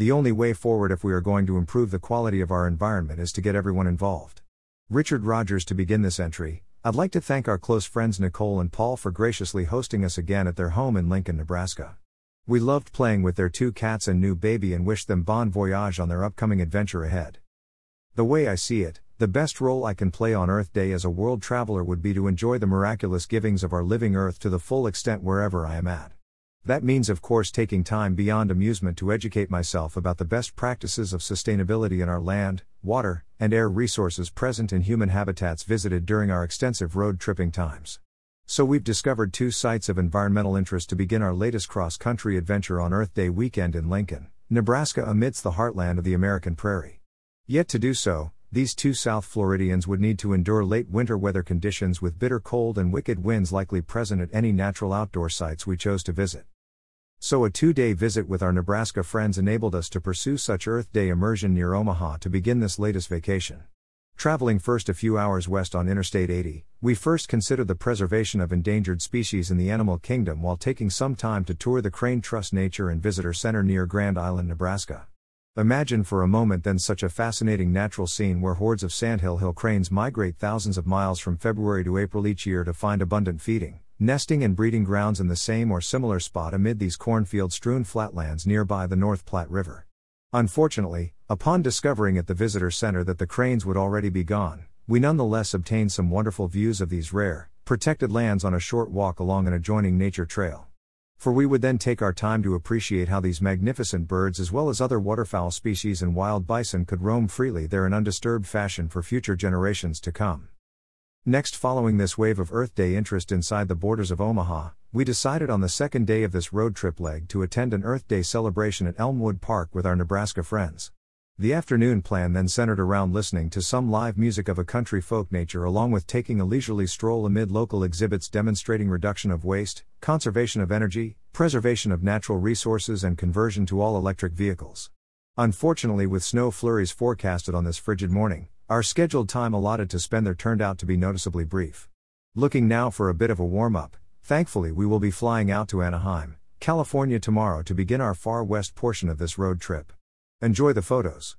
The only way forward if we are going to improve the quality of our environment is to get everyone involved. Richard Rogers to begin this entry. I'd like to thank our close friends Nicole and Paul for graciously hosting us again at their home in Lincoln, Nebraska. We loved playing with their two cats and new baby and wish them bon voyage on their upcoming adventure ahead. The way I see it, the best role I can play on Earth Day as a world traveler would be to enjoy the miraculous givings of our living Earth to the full extent wherever I am at. That means, of course, taking time beyond amusement to educate myself about the best practices of sustainability in our land, water, and air resources present in human habitats visited during our extensive road tripping times. So, we've discovered two sites of environmental interest to begin our latest cross country adventure on Earth Day weekend in Lincoln, Nebraska, amidst the heartland of the American prairie. Yet to do so, these two South Floridians would need to endure late winter weather conditions with bitter cold and wicked winds likely present at any natural outdoor sites we chose to visit. So, a two day visit with our Nebraska friends enabled us to pursue such Earth Day immersion near Omaha to begin this latest vacation. Traveling first a few hours west on Interstate 80, we first considered the preservation of endangered species in the animal kingdom while taking some time to tour the Crane Trust Nature and Visitor Center near Grand Island, Nebraska. Imagine for a moment then such a fascinating natural scene where hordes of sandhill hill cranes migrate thousands of miles from February to April each year to find abundant feeding, nesting, and breeding grounds in the same or similar spot amid these cornfield strewn flatlands nearby the North Platte River. Unfortunately, upon discovering at the visitor center that the cranes would already be gone, we nonetheless obtained some wonderful views of these rare, protected lands on a short walk along an adjoining nature trail for we would then take our time to appreciate how these magnificent birds as well as other waterfowl species and wild bison could roam freely there in undisturbed fashion for future generations to come. Next, following this wave of Earth Day interest inside the borders of Omaha, we decided on the second day of this road trip leg to attend an Earth Day celebration at Elmwood Park with our Nebraska friends. The afternoon plan then centered around listening to some live music of a country folk nature along with taking a leisurely stroll amid local exhibits demonstrating reduction of waste, conservation of energy, preservation of natural resources, and conversion to all electric vehicles. Unfortunately, with snow flurries forecasted on this frigid morning, our scheduled time allotted to spend there turned out to be noticeably brief. Looking now for a bit of a warm up, thankfully, we will be flying out to Anaheim, California tomorrow to begin our far west portion of this road trip. Enjoy the photos.